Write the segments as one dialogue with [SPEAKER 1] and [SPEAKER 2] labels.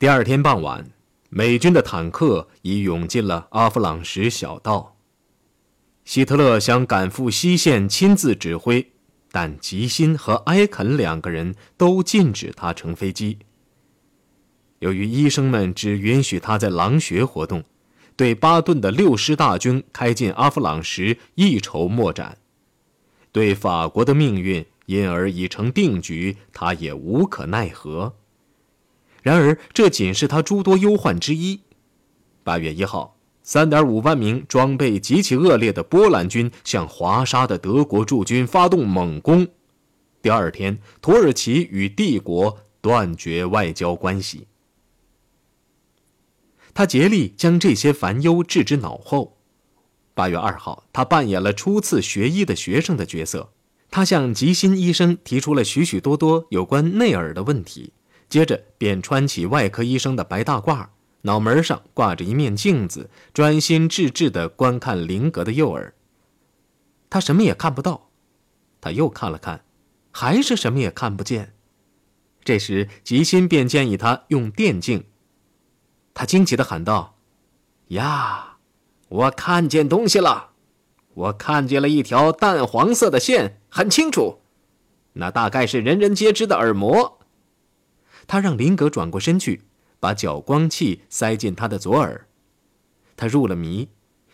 [SPEAKER 1] 第二天傍晚，美军的坦克已涌进了阿弗朗什小道。希特勒想赶赴西线亲自指挥，但吉辛和埃肯两个人都禁止他乘飞机。由于医生们只允许他在狼穴活动，对巴顿的六师大军开进阿弗朗什一筹莫展，对法国的命运因而已成定局，他也无可奈何。然而，这仅是他诸多忧患之一。八月一号，三点五万名装备极其恶劣的波兰军向华沙的德国驻军发动猛攻。第二天，土耳其与帝国断绝外交关系。他竭力将这些烦忧置之脑后。八月二号，他扮演了初次学医的学生的角色。他向吉辛医生提出了许许多多有关内耳的问题，接着便穿起外科医生的白大褂，脑门上挂着一面镜子，专心致志地观看林格的右耳。他什么也看不到，他又看了看，还是什么也看不见。这时，吉辛便建议他用电镜。他惊奇地喊道：“呀，我看见东西了！我看见了一条淡黄色的线，很清楚，那大概是人人皆知的耳膜。”他让林格转过身去，把角光器塞进他的左耳。他入了迷，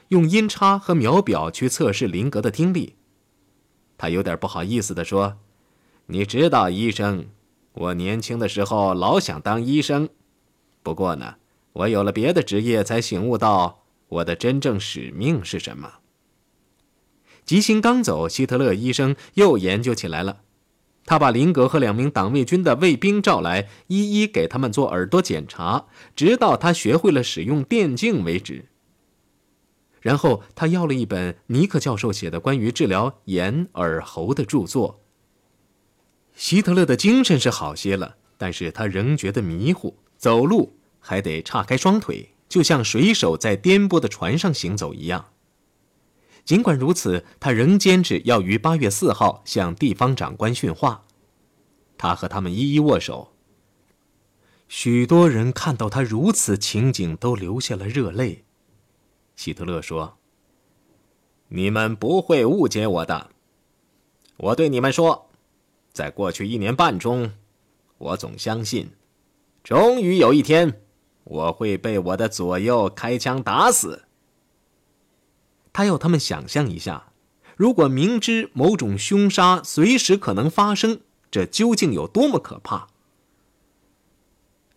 [SPEAKER 1] 用音叉和秒表去测试林格的听力。他有点不好意思地说：“你知道，医生，我年轻的时候老想当医生，不过呢。”我有了别的职业，才醒悟到我的真正使命是什么。吉星刚走，希特勒医生又研究起来了。他把林格和两名党卫军的卫兵召来，一一给他们做耳朵检查，直到他学会了使用电镜为止。然后他要了一本尼克教授写的关于治疗眼、耳、喉的著作。希特勒的精神是好些了，但是他仍觉得迷糊，走路。还得岔开双腿，就像水手在颠簸的船上行走一样。尽管如此，他仍坚持要于八月四号向地方长官训话。他和他们一一握手。许多人看到他如此情景，都流下了热泪。希特勒说：“你们不会误解我的。我对你们说，在过去一年半中，我总相信，终于有一天。”我会被我的左右开枪打死。他要他们想象一下，如果明知某种凶杀随时可能发生，这究竟有多么可怕？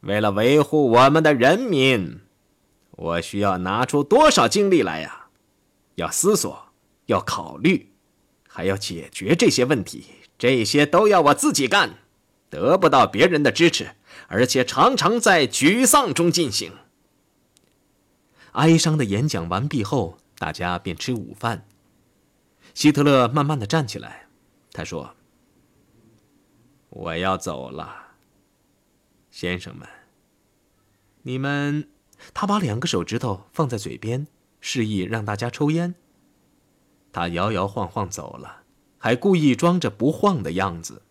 [SPEAKER 1] 为了维护我们的人民，我需要拿出多少精力来呀？要思索，要考虑，还要解决这些问题，这些都要我自己干，得不到别人的支持。而且常常在沮丧中进行。哀伤的演讲完毕后，大家便吃午饭。希特勒慢慢的站起来，他说：“我要走了，先生们。你们……”他把两个手指头放在嘴边，示意让大家抽烟。他摇摇晃晃走了，还故意装着不晃的样子。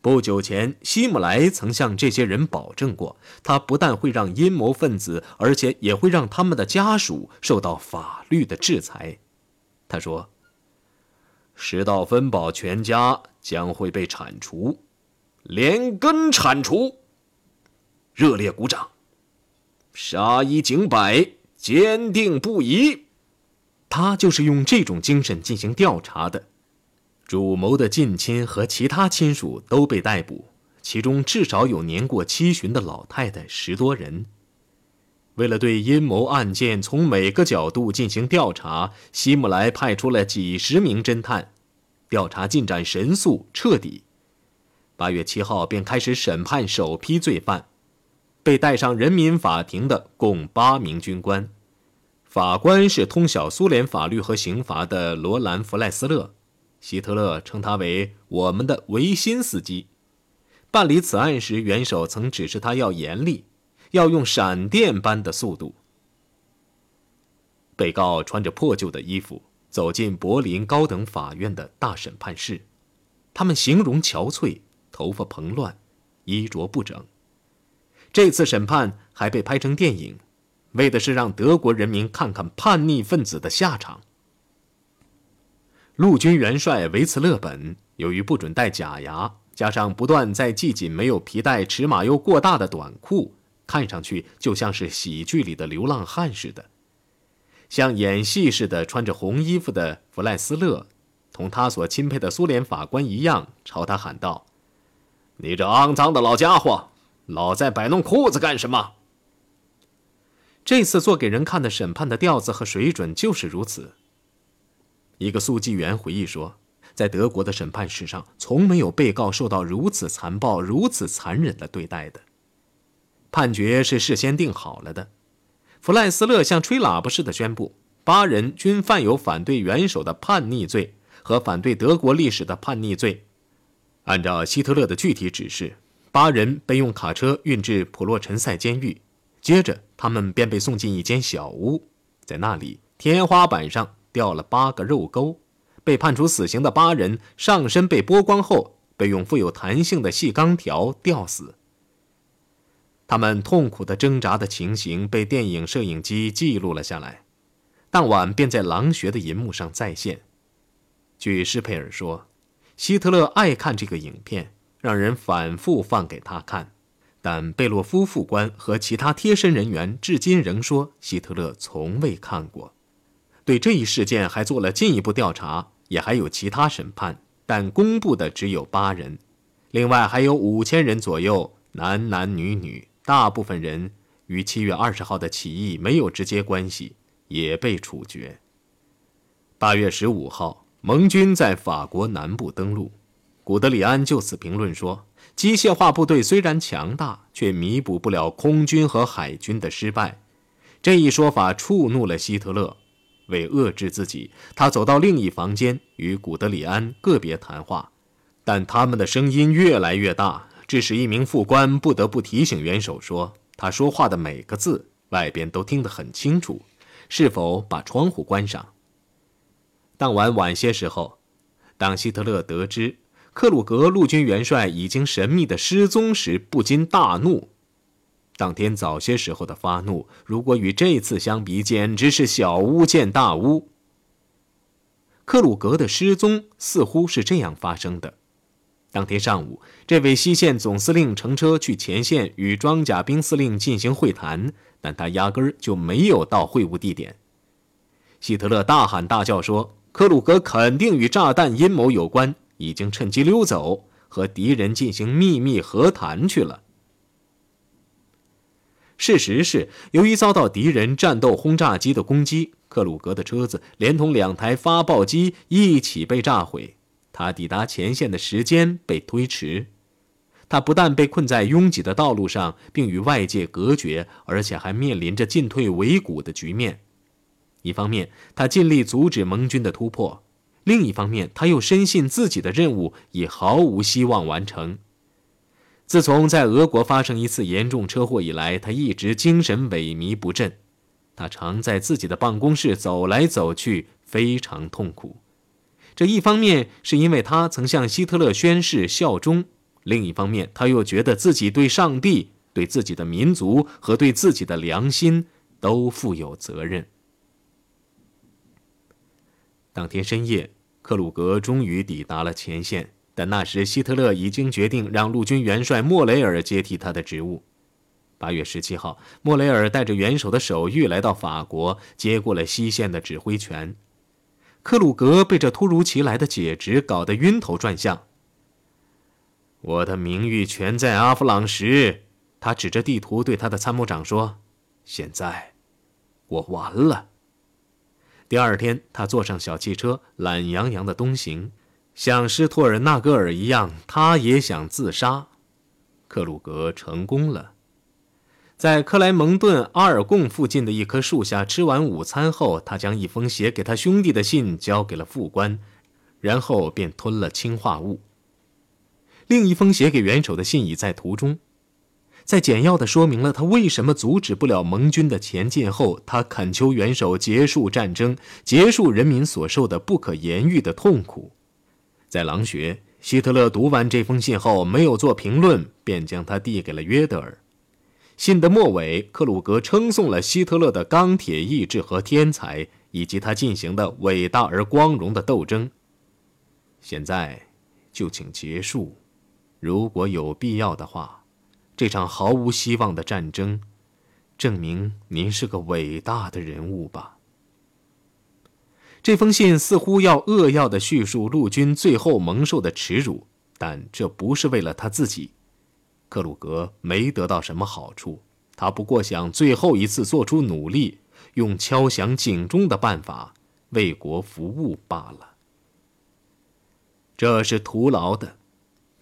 [SPEAKER 1] 不久前，希姆莱曾向这些人保证过，他不但会让阴谋分子，而且也会让他们的家属受到法律的制裁。他说：“施道芬堡全家将会被铲除，连根铲除。”热烈鼓掌，杀一儆百，坚定不移。他就是用这种精神进行调查的。主谋的近亲和其他亲属都被逮捕，其中至少有年过七旬的老太太十多人。为了对阴谋案件从每个角度进行调查，希姆莱派出了几十名侦探，调查进展神速彻底。八月七号便开始审判首批罪犯，被带上人民法庭的共八名军官，法官是通晓苏联法律和刑罚的罗兰·弗赖斯勒。希特勒称他为我们的维新司机。办理此案时，元首曾指示他要严厉，要用闪电般的速度。被告穿着破旧的衣服走进柏林高等法院的大审判室，他们形容憔悴，头发蓬乱，衣着不整，这次审判还被拍成电影，为的是让德国人民看看叛逆分子的下场。陆军元帅维茨勒本由于不准戴假牙，加上不断在系紧没有皮带、尺码又过大的短裤，看上去就像是喜剧里的流浪汉似的。像演戏似的穿着红衣服的弗赖斯勒，同他所钦佩的苏联法官一样，朝他喊道：“你这肮脏的老家伙！”老在摆弄裤子干什么？这次做给人看的审判的调子和水准就是如此。一个速记员回忆说，在德国的审判史上，从没有被告受到如此残暴、如此残忍的对待的。判决是事先定好了的。弗赖斯勒像吹喇叭似的宣布，八人均犯有反对元首的叛逆罪和反对德国历史的叛逆罪。按照希特勒的具体指示。八人被用卡车运至普洛陈塞监狱，接着他们便被送进一间小屋，在那里天花板上掉了八个肉钩。被判处死刑的八人上身被剥光后，被用富有弹性的细钢条吊死。他们痛苦的挣扎的情形被电影摄影机记录了下来，当晚便在狼穴的银幕上再现。据施佩尔说，希特勒爱看这个影片。让人反复放给他看，但贝洛夫副官和其他贴身人员至今仍说希特勒从未看过。对这一事件还做了进一步调查，也还有其他审判，但公布的只有八人。另外还有五千人左右，男男女女，大部分人与七月二十号的起义没有直接关系，也被处决。八月十五号，盟军在法国南部登陆。古德里安就此评论说：“机械化部队虽然强大，却弥补不了空军和海军的失败。”这一说法触怒了希特勒。为遏制自己，他走到另一房间与古德里安个别谈话，但他们的声音越来越大，致使一名副官不得不提醒元首说：“他说话的每个字，外边都听得很清楚，是否把窗户关上？”当晚晚些时候，当希特勒得知。克鲁格陆军元帅已经神秘的失踪时，不禁大怒。当天早些时候的发怒，如果与这次相比，简直是小巫见大巫。克鲁格的失踪似乎是这样发生的：当天上午，这位西线总司令乘车去前线与装甲兵司令进行会谈，但他压根儿就没有到会晤地点。希特勒大喊大叫说：“克鲁格肯定与炸弹阴谋有关。”已经趁机溜走，和敌人进行秘密和谈去了。事实是，由于遭到敌人战斗轰炸机的攻击，克鲁格的车子连同两台发报机一起被炸毁，他抵达前线的时间被推迟。他不但被困在拥挤的道路上，并与外界隔绝，而且还面临着进退维谷的局面。一方面，他尽力阻止盟军的突破。另一方面，他又深信自己的任务已毫无希望完成。自从在俄国发生一次严重车祸以来，他一直精神萎靡不振。他常在自己的办公室走来走去，非常痛苦。这一方面是因为他曾向希特勒宣誓效忠，另一方面他又觉得自己对上帝、对自己的民族和对自己的良心都负有责任。当天深夜。克鲁格终于抵达了前线，但那时希特勒已经决定让陆军元帅莫雷尔接替他的职务。八月十七号，莫雷尔带着元首的手谕来到法国，接过了西线的指挥权。克鲁格被这突如其来的解职搞得晕头转向。我的名誉全在阿弗朗什，他指着地图对他的参谋长说：“现在，我完了。”第二天，他坐上小汽车，懒洋洋的东行，像施托尔纳格尔一样，他也想自杀。克鲁格成功了，在克莱蒙顿阿尔贡附近的一棵树下吃完午餐后，他将一封写给他兄弟的信交给了副官，然后便吞了氰化物。另一封写给元首的信已在途中。在简要的说明了他为什么阻止不了盟军的前进后，他恳求元首结束战争，结束人民所受的不可言喻的痛苦。在狼穴，希特勒读完这封信后，没有做评论，便将它递给了约德尔。信的末尾，克鲁格称颂了希特勒的钢铁意志和天才，以及他进行的伟大而光荣的斗争。现在，就请结束，如果有必要的话，这场毫无希望的战争，证明您是个伟大的人物吧。这封信似乎要扼要的叙述陆军最后蒙受的耻辱，但这不是为了他自己。克鲁格没得到什么好处，他不过想最后一次做出努力，用敲响警钟的办法为国服务罢了。这是徒劳的。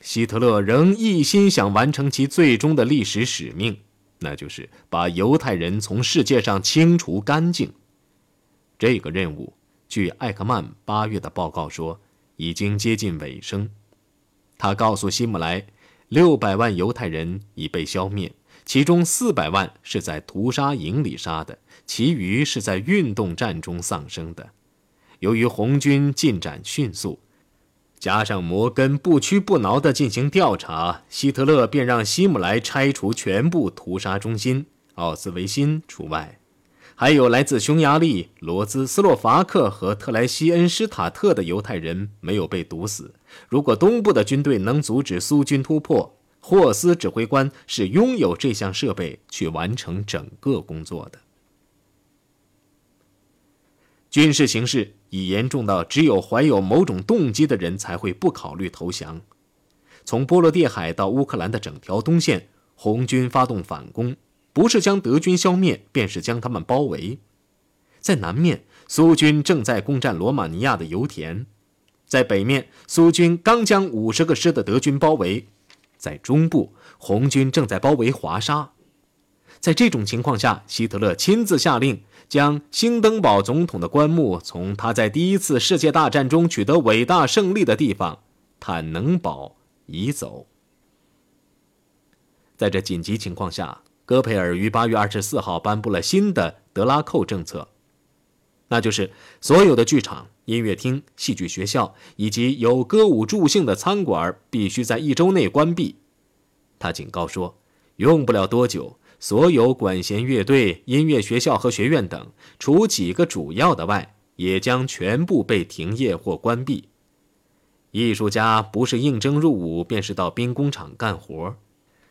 [SPEAKER 1] 希特勒仍一心想完成其最终的历史使命，那就是把犹太人从世界上清除干净。这个任务，据艾克曼八月的报告说，已经接近尾声。他告诉希姆莱。六百万犹太人已被消灭，其中四百万是在屠杀营里杀的，其余是在运动战中丧生的。由于红军进展迅速，加上摩根不屈不挠地进行调查，希特勒便让希姆莱拆除全部屠杀中心，奥斯维辛除外。还有来自匈牙利、罗兹、斯洛伐克和特莱西恩施塔特的犹太人没有被毒死。如果东部的军队能阻止苏军突破，霍斯指挥官是拥有这项设备去完成整个工作的。军事形势已严重到只有怀有某种动机的人才会不考虑投降。从波罗的海到乌克兰的整条东线，红军发动反攻。不是将德军消灭，便是将他们包围。在南面，苏军正在攻占罗马尼亚的油田；在北面，苏军刚将五十个师的德军包围；在中部，红军正在包围华沙。在这种情况下，希特勒亲自下令将兴登堡总统的棺木从他在第一次世界大战中取得伟大胜利的地方坦能堡移走。在这紧急情况下。戈培尔于八月二十四号颁布了新的德拉寇政策，那就是所有的剧场、音乐厅、戏剧学校以及有歌舞助兴的餐馆必须在一周内关闭。他警告说，用不了多久，所有管弦乐队、音乐学校和学院等，除几个主要的外，也将全部被停业或关闭。艺术家不是应征入伍，便是到兵工厂干活。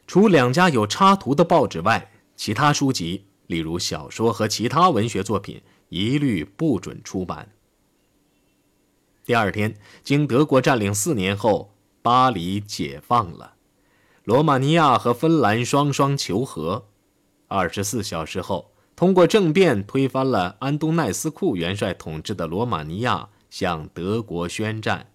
[SPEAKER 1] 除两家有插图的报纸外，其他书籍，例如小说和其他文学作品，一律不准出版。第二天，经德国占领四年后，巴黎解放了，罗马尼亚和芬兰双双求和。二十四小时后，通过政变推翻了安东奈斯库元帅统治的罗马尼亚，向德国宣战。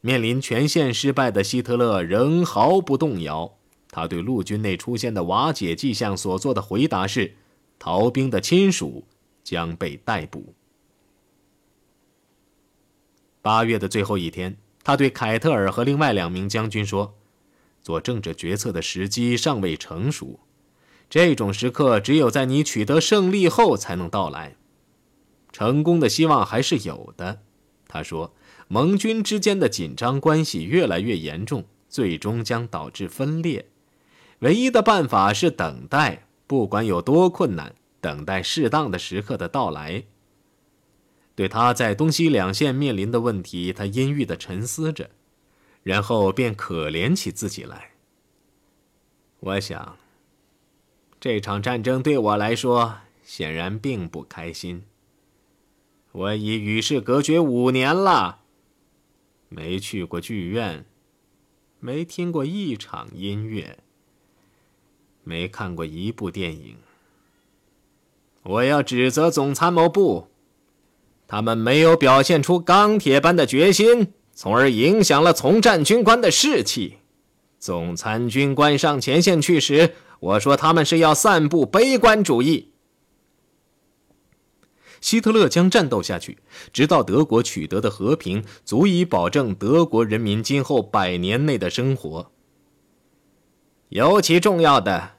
[SPEAKER 1] 面临全线失败的希特勒仍毫不动摇。他对陆军内出现的瓦解迹象所做的回答是：逃兵的亲属将被逮捕。八月的最后一天，他对凯特尔和另外两名将军说：“做政治决策的时机尚未成熟，这种时刻只有在你取得胜利后才能到来。成功的希望还是有的。”他说：“盟军之间的紧张关系越来越严重，最终将导致分裂。”唯一的办法是等待，不管有多困难，等待适当的时刻的到来。对他在东西两线面临的问题，他阴郁地沉思着，然后便可怜起自己来。我想，这场战争对我来说显然并不开心。我已与世隔绝五年了，没去过剧院，没听过一场音乐。没看过一部电影。我要指责总参谋部，他们没有表现出钢铁般的决心，从而影响了从战军官的士气。总参军官上前线去时，我说他们是要散布悲观主义。希特勒将战斗下去，直到德国取得的和平足以保证德国人民今后百年内的生活。尤其重要的，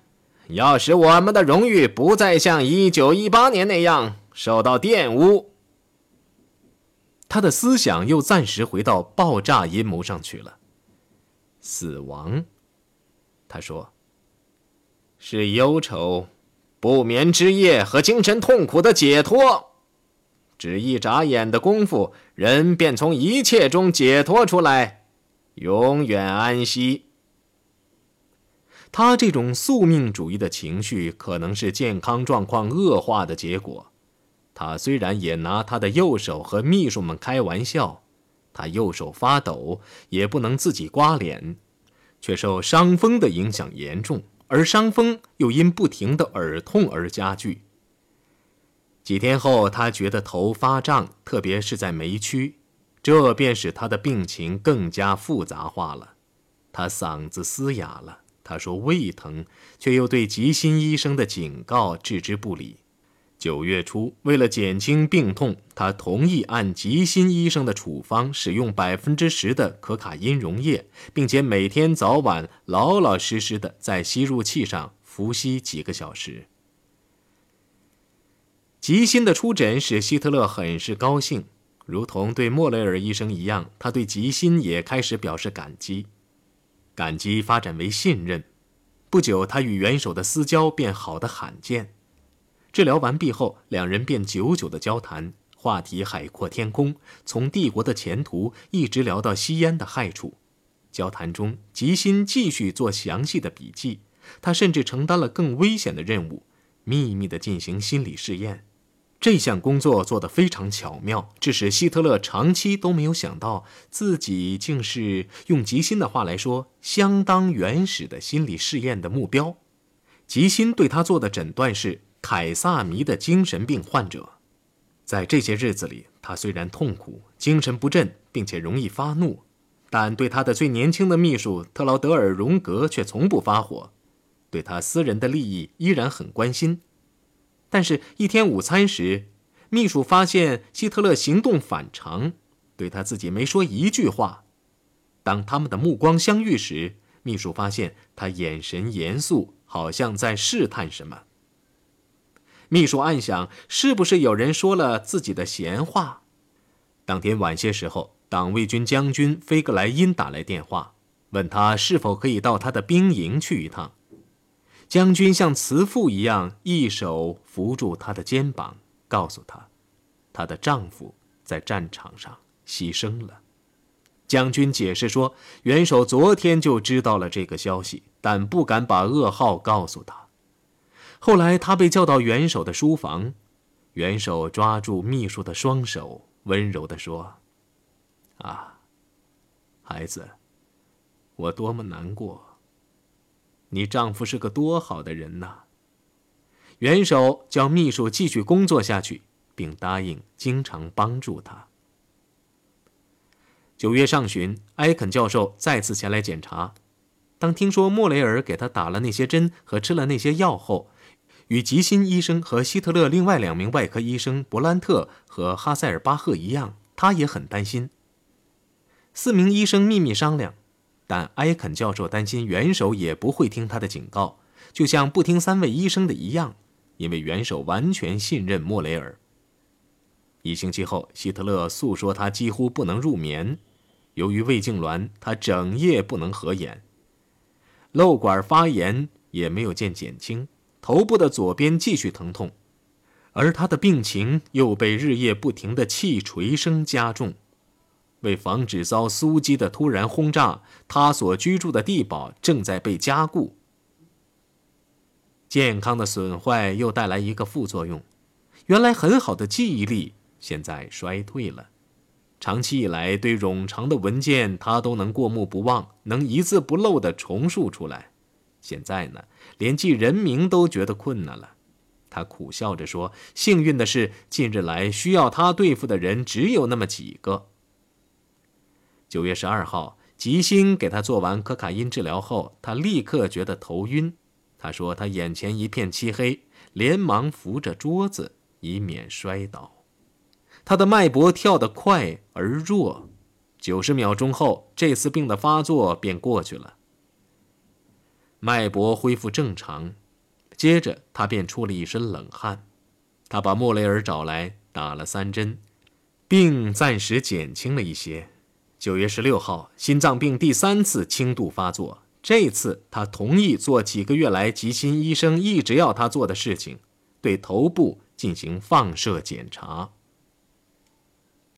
[SPEAKER 1] 要使我们的荣誉不再像一九一八年那样受到玷污。他的思想又暂时回到爆炸阴谋上去了。死亡，他说，是忧愁、不眠之夜和精神痛苦的解脱。只一眨眼的功夫，人便从一切中解脱出来，永远安息。他这种宿命主义的情绪，可能是健康状况恶化的结果。他虽然也拿他的右手和秘书们开玩笑，他右手发抖，也不能自己刮脸，却受伤风的影响严重，而伤风又因不停的耳痛而加剧。几天后，他觉得头发胀，特别是在眉区，这便使他的病情更加复杂化了。他嗓子嘶哑了，他说胃疼，却又对吉心医生的警告置之不理。九月初，为了减轻病痛，他同意按吉心医生的处方使用百分之十的可卡因溶液，并且每天早晚老老实实的在吸入器上服吸几个小时。吉辛的出诊使希特勒很是高兴，如同对莫雷尔医生一样，他对吉辛也开始表示感激。感激发展为信任，不久，他与元首的私交便好得罕见。治疗完毕后，两人便久久的交谈，话题海阔天空，从帝国的前途一直聊到吸烟的害处。交谈中，吉辛继续做详细的笔记，他甚至承担了更危险的任务，秘密的进行心理试验。这项工作做得非常巧妙，致使希特勒长期都没有想到自己竟是用吉辛的话来说，相当原始的心理试验的目标。吉辛对他做的诊断是凯撒迷的精神病患者。在这些日子里，他虽然痛苦、精神不振，并且容易发怒，但对他的最年轻的秘书特劳德尔·荣格却从不发火，对他私人的利益依然很关心。但是，一天午餐时，秘书发现希特勒行动反常，对他自己没说一句话。当他们的目光相遇时，秘书发现他眼神严肃，好像在试探什么。秘书暗想：是不是有人说了自己的闲话？当天晚些时候，党卫军将军菲格莱因打来电话，问他是否可以到他的兵营去一趟。将军像慈父一样，一手扶住她的肩膀，告诉她，她的丈夫在战场上牺牲了。将军解释说，元首昨天就知道了这个消息，但不敢把噩耗告诉他。后来，他被叫到元首的书房，元首抓住秘书的双手，温柔地说：“啊，孩子，我多么难过。”你丈夫是个多好的人呐！元首叫秘书继续工作下去，并答应经常帮助他。九月上旬，埃肯教授再次前来检查。当听说莫雷尔给他打了那些针和吃了那些药后，与吉辛医生和希特勒另外两名外科医生伯兰特和哈塞尔巴赫一样，他也很担心。四名医生秘密商量。但埃肯教授担心元首也不会听他的警告，就像不听三位医生的一样，因为元首完全信任莫雷尔。一星期后，希特勒诉说他几乎不能入眠，由于胃痉挛，他整夜不能合眼，漏管发炎也没有见减轻，头部的左边继续疼痛，而他的病情又被日夜不停的气锤声加重。为防止遭苏机的突然轰炸，他所居住的地堡正在被加固。健康的损坏又带来一个副作用：原来很好的记忆力现在衰退了。长期以来，对冗长的文件他都能过目不忘，能一字不漏地重述出来。现在呢，连记人名都觉得困难了。他苦笑着说：“幸运的是，近日来需要他对付的人只有那么几个。”九月十二号，吉星给他做完可卡因治疗后，他立刻觉得头晕。他说他眼前一片漆黑，连忙扶着桌子，以免摔倒。他的脉搏跳得快而弱，九十秒钟后，这次病的发作便过去了。脉搏恢复正常，接着他便出了一身冷汗。他把莫雷尔找来，打了三针，病暂时减轻了一些。九月十六号，心脏病第三次轻度发作，这次他同意做几个月来吉心医生一直要他做的事情，对头部进行放射检查。